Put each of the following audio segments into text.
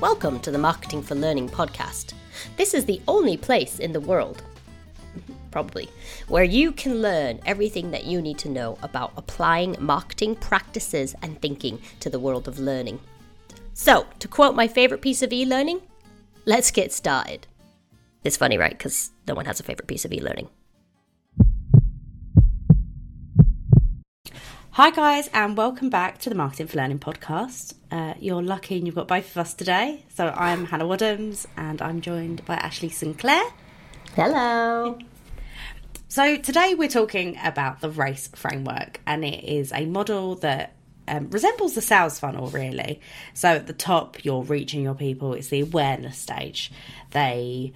Welcome to the Marketing for Learning podcast. This is the only place in the world, probably, where you can learn everything that you need to know about applying marketing practices and thinking to the world of learning. So, to quote my favorite piece of e learning, let's get started. It's funny, right? Because no one has a favorite piece of e learning. Hi, guys, and welcome back to the Marketing for Learning podcast. Uh, you're lucky and you've got both of us today. So, I'm Hannah Wadhams and I'm joined by Ashley Sinclair. Hello. So, today we're talking about the RACE framework, and it is a model that um, resembles the sales funnel, really. So, at the top, you're reaching your people, it's the awareness stage. They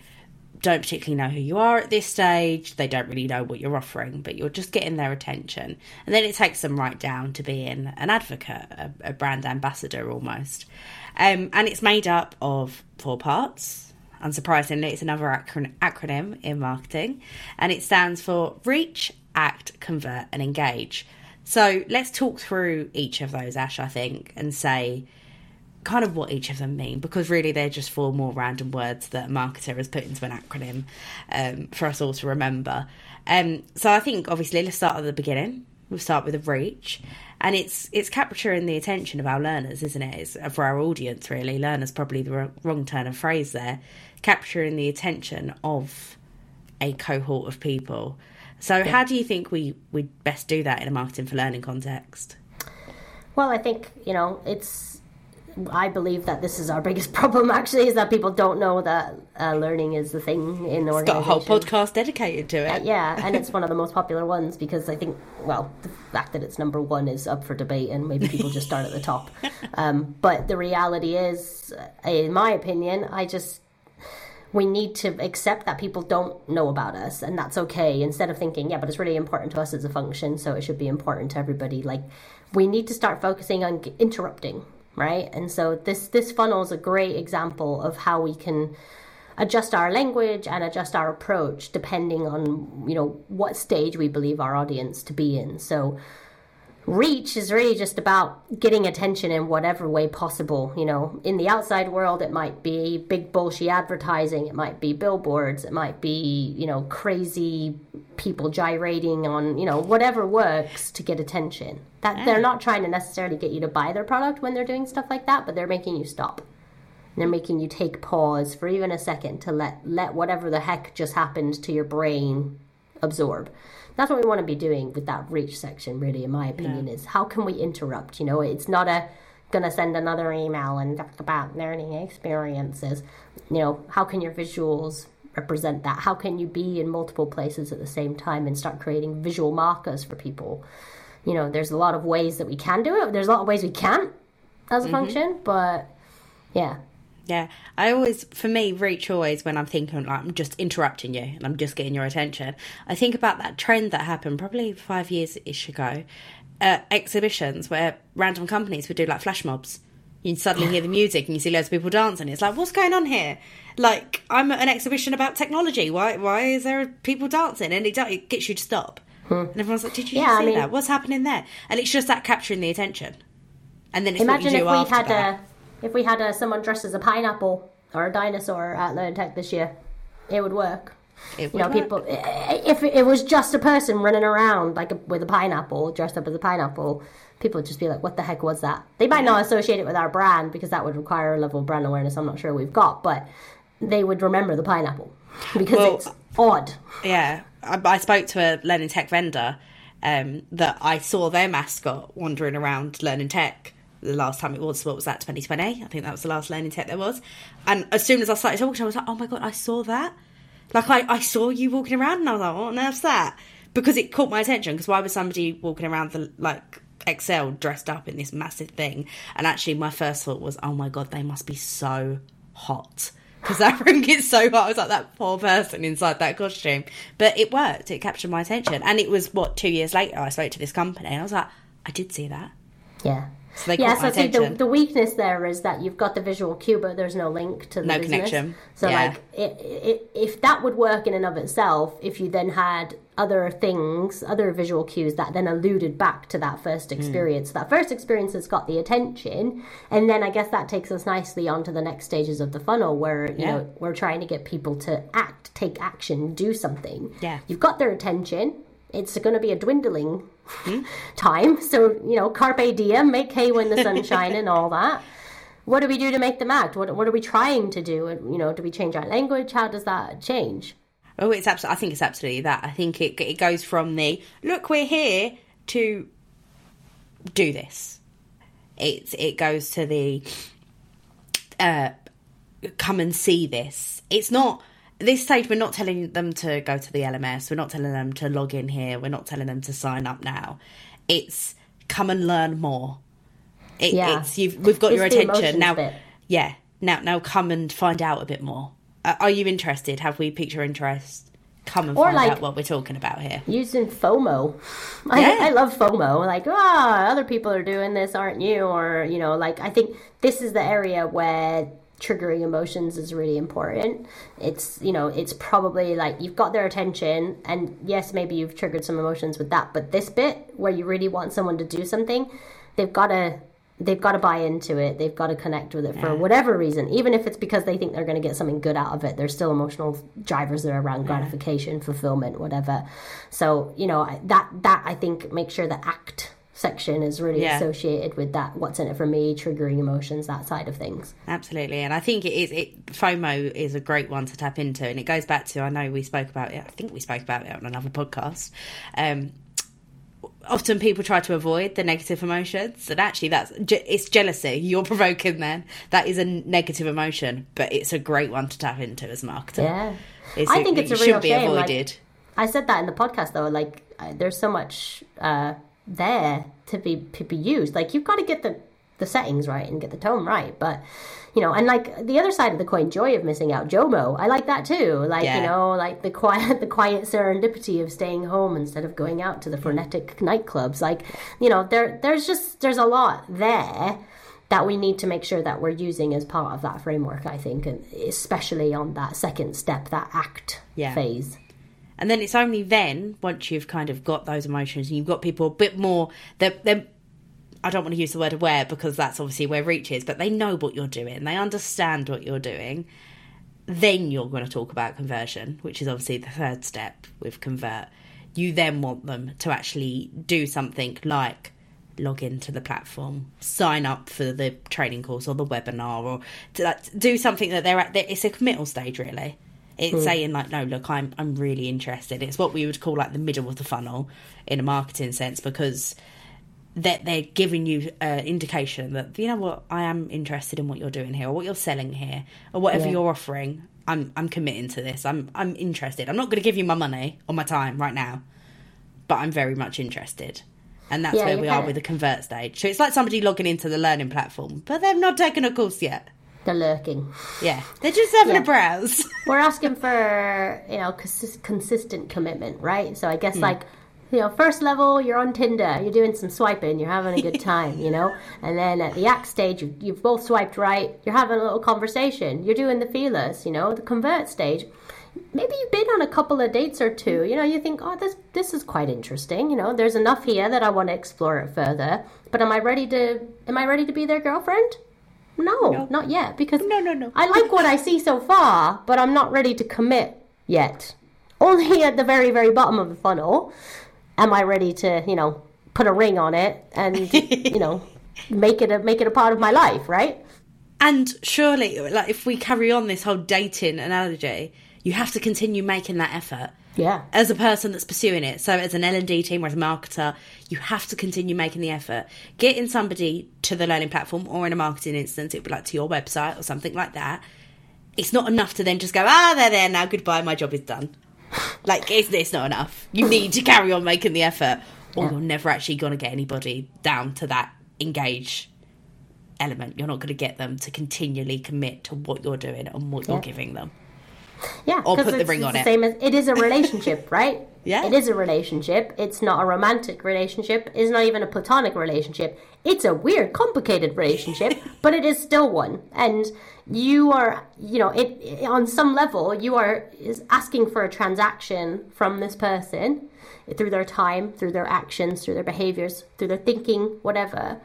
don't particularly know who you are at this stage. They don't really know what you're offering, but you're just getting their attention. And then it takes them right down to being an advocate, a, a brand ambassador almost. Um, and it's made up of four parts. Unsurprisingly, it's another acron- acronym in marketing, and it stands for Reach, Act, Convert, and Engage. So let's talk through each of those, Ash, I think, and say, kind of what each of them mean because really they're just four more random words that a marketer has put into an acronym um, for us all to remember. Um, so I think obviously let's start at the beginning. We'll start with a reach, and it's it's capturing the attention of our learners, isn't it? It's uh, for our audience really. Learners probably the wrong turn of phrase there. Capturing the attention of a cohort of people. So yeah. how do you think we we best do that in a marketing for learning context? Well, I think you know it's I believe that this is our biggest problem. Actually, is that people don't know that uh, learning is the thing in the got a whole podcast dedicated to it. Uh, yeah, and it's one of the most popular ones because I think, well, the fact that it's number one is up for debate, and maybe people just start at the top. Um, but the reality is, uh, in my opinion, I just we need to accept that people don't know about us and that's okay instead of thinking yeah but it's really important to us as a function so it should be important to everybody like we need to start focusing on interrupting right? And so this this funnel is a great example of how we can adjust our language and adjust our approach depending on you know what stage we believe our audience to be in. So reach is really just about getting attention in whatever way possible. You know, in the outside world, it might be big bullshit advertising, it might be billboards, it might be, you know, crazy people gyrating on, you know, whatever works to get attention. That they're not trying to necessarily get you to buy their product when they're doing stuff like that, but they're making you stop. they're making you take pause for even a second to let let whatever the heck just happened to your brain absorb. That's what we want to be doing with that reach section really in my opinion yeah. is how can we interrupt? You know it's not a gonna send another email and talk about learning experiences. You know how can your visuals represent that? How can you be in multiple places at the same time and start creating visual markers for people? You know there's a lot of ways that we can do it. There's a lot of ways we can't as a mm-hmm. function but yeah yeah, I always, for me, reach always when I'm thinking like I'm just interrupting you and I'm just getting your attention. I think about that trend that happened probably five years ish ago, uh, exhibitions where random companies would do like flash mobs. You suddenly hear the music and you see loads of people dancing. It's like, what's going on here? Like, I'm at an exhibition about technology. Why? Why is there people dancing? And it, it gets you to stop. Hmm. And everyone's like, "Did you yeah, see I mean, that? What's happening there?" And it's just that capturing the attention. And then it's imagine if we had that. a if we had a, someone dressed as a pineapple or a dinosaur at Learn Tech this year, it would work. It you know, work. people. If it was just a person running around like a, with a pineapple, dressed up as a pineapple, people would just be like, "What the heck was that?" They might yeah. not associate it with our brand because that would require a level of brand awareness. I'm not sure we've got, but they would remember the pineapple because well, it's odd. Yeah, I, I, spoke to a learning tech vendor um, that I saw their mascot wandering around learning tech the last time it was, what was that, 2020? I think that was the last learning tech there was. And as soon as I started talking, I was like, oh my God, I saw that. Like, I, I saw you walking around and I was like, what on earth's that? Because it caught my attention. Because why was somebody walking around the, like, Excel dressed up in this massive thing? And actually, my first thought was, oh my God, they must be so hot because that room gets so hot. I was like that poor person inside that costume, but it worked. It captured my attention, and it was what two years later I spoke to this company, and I was like, I did see that. Yeah, so yeah, so see, the, the weakness there is that you've got the visual cue, but there's no link to the no business. connection. So, yeah. like, it, it, if that would work in and of itself, if you then had other things, other visual cues that then alluded back to that first Hmm. experience. That first experience has got the attention, and then I guess that takes us nicely onto the next stages of the funnel, where you Yeah. know we're trying to get people to act, take action, do something. Yeah. you've got their attention. It's going to be a dwindling Hmm. time, so you know, carpe diem, make hay when the sun's shining, and all that. What do we do to make them act? What what are we trying to do? And, You know, do we change our language? How does that change? Oh, it's absolutely. I think it's absolutely that. I think it it goes from the look, we're here to do this. It's it goes to the uh, come and see this. It's not this stage. We're not telling them to go to the LMS. We're not telling them to log in here. We're not telling them to sign up now. It's come and learn more. It, Yeah. It's you've we've got It's your attention now. bit. Yeah. Now now come and find out a bit more. Uh, are you interested? Have we piqued your interest? Come and Or find like- out what we're talking about here. using FOMO. I, Yeah. I love FOMO. Like, ah, other people are doing this, aren't you? Or, you know, like, I think this is the area where triggering emotions is really important. It's, you know, it's probably like you've got their attention, and yes, maybe you've triggered some emotions with that, but this bit where you really want someone to do something, they've got to. They've got to buy into it. They've got to connect with it for whatever reason, even if it's because they think they're going to get something good out of it. There's still emotional drivers that are around gratification, fulfillment, whatever. So you know that that I think make sure the act section is really Yeah. associated with that. What's in it for me? Triggering emotions, that side of things. Absolutely, and I think it is. It FOMO is a great one to tap into, and it goes back to I know we spoke about it. I think we spoke about it on another podcast. Um, often people try to avoid the negative emotions, and actually, that's it's jealousy. You're provoking then. That is a negative emotion, but it's a great one to tap into as a marketer. Yeah, It's I think it's a it real should be shame. like- avoided. I said that in the podcast though. Like, uh, there's so much uh, there to be to be used. Like, you've got to get the the settings right and get the tone right. But you know, and like the other side of the coin, joy of missing out, Jomo. I like that too. Like Yeah. you know, like the quiet the quiet serendipity of staying home instead of going out to the frenetic nightclubs. Like you know, there there's just there's a lot there. That we need to make sure that we're using as part of that framework, I think, and especially on that second step, that act Yeah. phase. And then it's only then, once you've kind of got those emotions and you've got people a bit more, they're, they're, I don't want to use the word aware because that's obviously where reach is, but they know what you're doing, they understand what you're doing. Then you're going to talk about conversion, which is obviously the third step with convert. You then want them to actually do something like log into the platform, sign up for the training course or the webinar, or to, like, do something that they're at. It's a committal stage, really. It's saying like, no, look, I'm I'm really interested. It's what we would call like the middle of the funnel in a marketing sense because that they're giving you an indication that you know what I am interested in what you're doing here or what you're selling here or whatever Yeah. you're offering. I'm I'm committing to this. I'm I'm interested. I'm not going to give you my money or my time right now, but I'm very much interested. And that's Yeah, where we are kinda- with the convert stage. So it's like somebody logging into the learning platform, but they've not taken a course yet. They're lurking. Yeah, they're just having Yeah. a browse. We're asking for you know cons- consistent commitment, right? So I guess like you know first level you're on Tinder, you're doing some swiping, you're having a good time, you know, and then at the act stage you, you've both swiped right, you're having a little conversation, you're doing the feelers, you know, the convert stage. Maybe you've been on a couple of dates or two. You know, you think, oh, this this is quite interesting. You know, there's enough here that I want to explore it further. But am I ready to? Am I ready to be their girlfriend? No, not yet. Because No, no, no. I like what I see so far, but I'm not ready to commit yet. Only at the very, very bottom of the funnel am I ready to, you know, put a ring on it and you know make it a make it a part of my life, right? And surely, like if we carry on this whole dating analogy, you have to continue making that effort. Yeah. As a person that's pursuing it, so as an L and D team or as a marketer, you have to continue making the effort. Getting somebody to the learning platform, or in a marketing instance, it would be like to your website or something like that. It's not enough to then just go, ah, they're there now, goodbye, my job is done. Like it's, it's not enough. You need to carry on making the effort, or Yeah. you're never actually going to get anybody down to that engage element. You're not going to get them to continually commit to what you're doing and what you're giving them. Yeah. Or put the it's- ring on the it. Same as it is a relationship, right? Yeah. It is a relationship. It's not a romantic relationship. It's not even a platonic relationship. It's a weird, complicated relationship, but it is still one. And you are, you know, it, it on some level, you are is asking for a transaction from this person through their time, through their actions, through their behaviors, through their thinking, whatever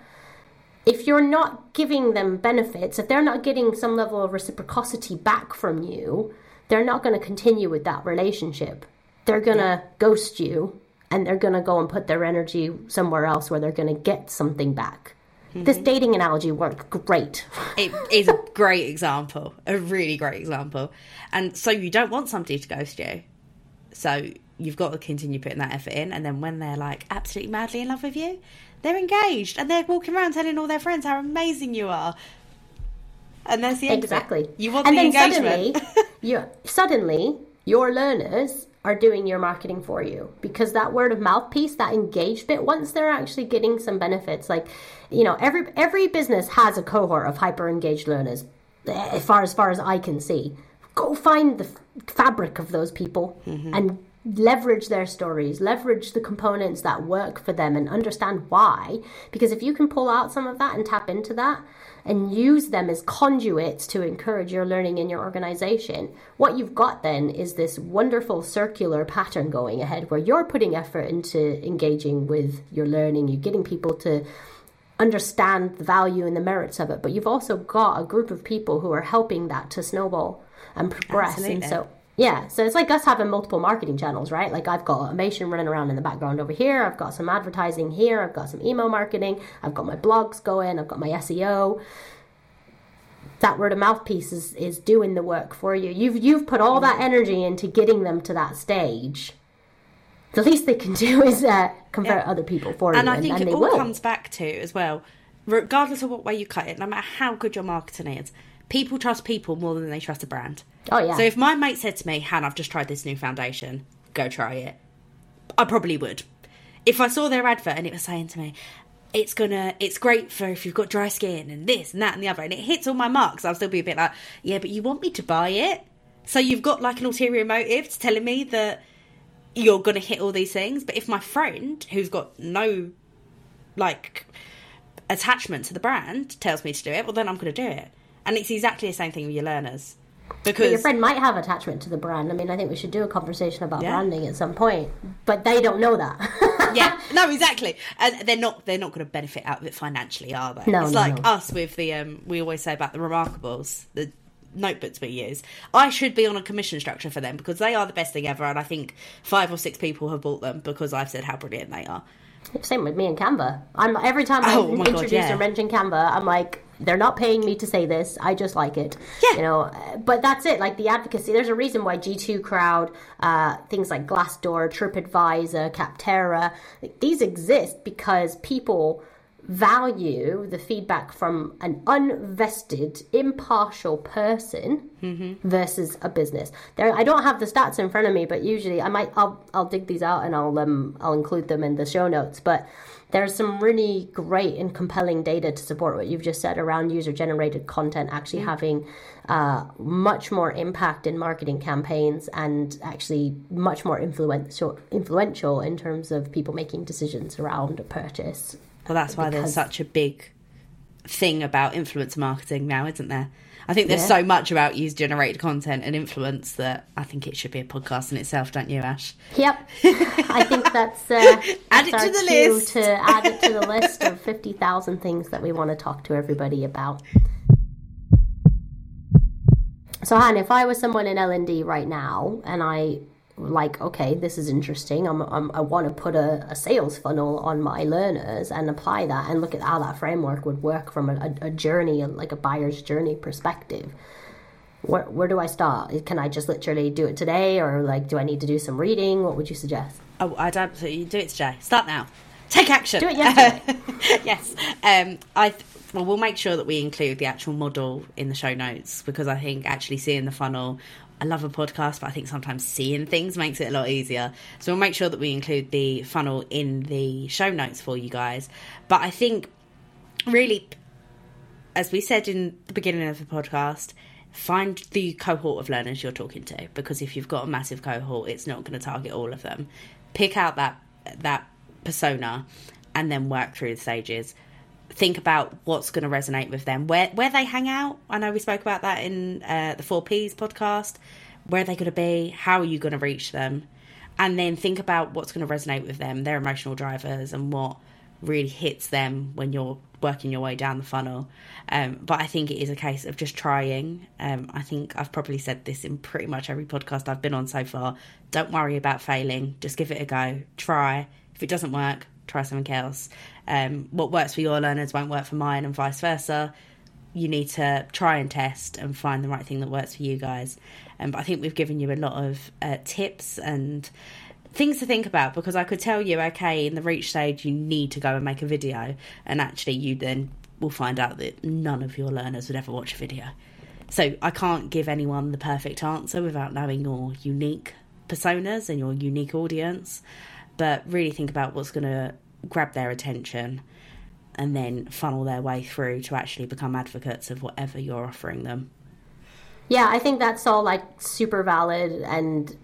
if you're not giving them benefits, if they're not getting some level of reciprocity back from you, they're not going to continue with that relationship. They're going to yeah. ghost you and they're going to go and put their energy somewhere else where they're going to get something back. Mm-hmm. This dating analogy worked great. it is a great example, a really great example. And so you don't want somebody to ghost you. So you've got to continue putting that effort in. And then when they're like absolutely madly in love with you, they're engaged and they're walking around telling all their friends how amazing you are. And that's the end exactly. You want and the engagement. Suddenly, you, suddenly, your learners are doing your marketing for you because that word of mouth piece, that engaged bit, once they're actually getting some benefits, like you know, every every business has a cohort of hyper engaged learners. As far as far as I can see, go find the fabric of those people mm-hmm. and leverage their stories, leverage the components that work for them, and understand why. Because if you can pull out some of that and tap into that and use them as conduits to encourage your learning in your organization, what you've got then is this wonderful circular pattern going ahead where you're putting effort into engaging with your learning, you're getting people to understand the value and the merits of it, but you've also got a group of people who are helping that to snowball and progress. Absolutely. And so yeah, so it's like us having multiple marketing channels, right? Like I've got automation running around in the background over here. I've got some advertising here. I've got some email marketing. I've got my blogs going. I've got my SEO. That word of mouth piece is, is doing the work for you. You've you've put all that energy into getting them to that stage. The least they can do is uh, convert yeah. other people for you. and you, I think and it all will. comes back to as well, regardless of what way you cut it, no matter how good your marketing is, people trust people more than they trust a brand. Oh yeah. So if my mate said to me, "Han, I've just tried this new foundation. Go try it," I probably would. If I saw their advert and it was saying to me, "It's gonna, it's great for if you've got dry skin and this and that and the other," and it hits all my marks, I'll still be a bit like, "Yeah, but you want me to buy it." So you've got like an ulterior motive to telling me that you're going to hit all these things. But if my friend, who's got no like attachment to the brand, tells me to do it, well, then I'm going to do it. And it's exactly the same thing with your learners. Because but your friend might have attachment to the brand. I mean, I think we should do a conversation about yeah. branding at some point, but they don't know that. yeah, no, exactly, and they're not they're not going to benefit out of it financially, are they? No, it's no, like no. us with the um, we always say about the Remarkables, the notebooks we use. I should be on a commission structure for them because they are the best thing ever, and I think five or six people have bought them because I've said how brilliant they are. Same with me and Canva. I'm every time I oh, introduce God, yeah. or mention Canva, I'm like, they're not paying me to say this. I just like it. Yeah. You know, but that's it. Like the advocacy, there's a reason why G2 Crowd, uh, things like Glassdoor, TripAdvisor, Capterra, like, these exist because people value the feedback from an unvested, impartial person mm-hmm. versus a business. There, I don't have the stats in front of me, but usually I might, I'll, I'll dig these out and I'll, um, I'll include them in the show notes. But there's some really great and compelling data to support what you've just said around user generated content actually mm-hmm. having uh, much more impact in marketing campaigns and actually much more influential influential in terms of people making decisions around a purchase well, that's why because... there's such a big thing about influencer marketing now, isn't there? I think there's yeah. so much about user generated content and influence that I think it should be a podcast in itself, don't you, Ash? Yep. I think that's uh, add it to the list. To add it to the list of fifty thousand things that we want to talk to everybody about. So, Han, if I was someone in L and D right now, and I like, okay, this is interesting. I'm, I'm i want to put a, a, sales funnel on my learners and apply that and look at how that framework would work from a, a journey, like a buyer's journey perspective. Where, where do I start? Can I just literally do it today, or like, do I need to do some reading? What would you suggest? Oh, I'd absolutely do it today. Start now. Take action. Do it yesterday. yes. Um, I. well, we'll make sure that we include the actual model in the show notes because I think actually seeing the funnel I love a podcast, but I think sometimes seeing things makes it a lot easier. So we'll make sure that we include the funnel in the show notes for you guys. But I think, really, as we said in the beginning of the podcast, find the cohort of learners you're talking to because if you've got a massive cohort it's not going to target all of them pick out that that persona and then work through the stages think about what's going to resonate with them where where they hang out i know we spoke about that in uh, the 4ps podcast where are they going to be how are you going to reach them and then think about what's going to resonate with them their emotional drivers and what really hits them when you're working your way down the funnel. Um, but I think it is a case of just trying. Um, I think I've probably said this in pretty much every podcast I've been on so far. Don't worry about failing, just give it a go. Try. If it doesn't work, try something else. Um, what works for your learners won't work for mine, and vice versa. You need to try and test and find the right thing that works for you guys. Um, but I think we've given you a lot of uh, tips and things to think about because I could tell you, okay, in the reach stage, you need to go and make a video, and actually, you then will find out that none of your learners would ever watch a video. So, I can't give anyone the perfect answer without knowing your unique personas and your unique audience, but really think about what's going to grab their attention and then funnel their way through to actually become advocates of whatever you're offering them. Yeah, I think that's all like super valid and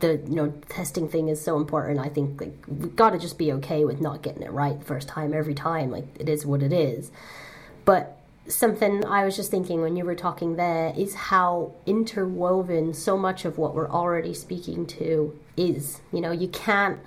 the you know testing thing is so important. I think like we've got to just be okay with not getting it right the first time every time. Like it is what it is. But something I was just thinking when you were talking there is how interwoven so much of what we're already speaking to is. You know, you can't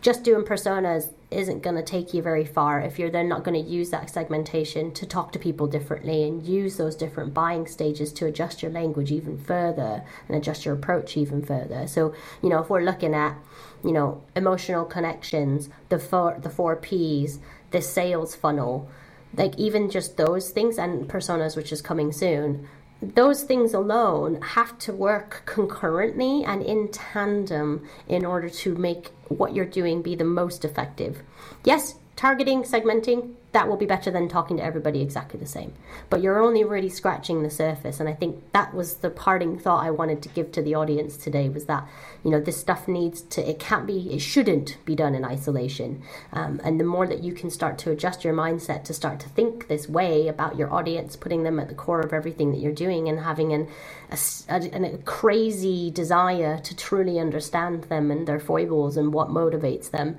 just doing personas isn't going to take you very far if you're then not going to use that segmentation to talk to people differently and use those different buying stages to adjust your language even further and adjust your approach even further. So, you know, if we're looking at, you know, emotional connections, the four the four P's, the sales funnel, like even just those things and personas which is coming soon those things alone have to work concurrently and in tandem in order to make what you're doing be the most effective. Yes, targeting, segmenting, that will be better than talking to everybody exactly the same. But you're only really scratching the surface. And I think that was the parting thought I wanted to give to the audience today was that, you know, this stuff needs to, it can't be, it shouldn't be done in isolation. Um, and the more that you can start to adjust your mindset to start to think this way about your audience, putting them at the core of everything that you're doing and having an, a, a, a crazy desire to truly understand them and their foibles and what motivates them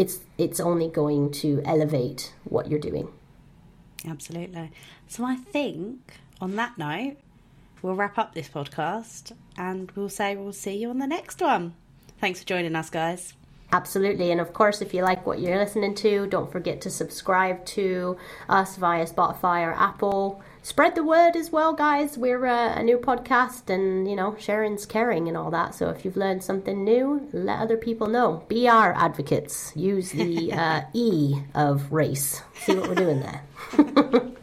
it's it's only going to elevate what you're doing. Absolutely. So I think on that note, we'll wrap up this podcast and we'll say we'll see you on the next one. Thanks for joining us, guys. Absolutely. And of course, if you like what you're listening to, don't forget to subscribe to us via Spotify or Apple. Spread the word as well, guys. We're uh, a new podcast and, you know, sharing's caring and all that. So if you've learned something new, let other people know. Be our advocates. Use the uh, E of race. See what we're doing there.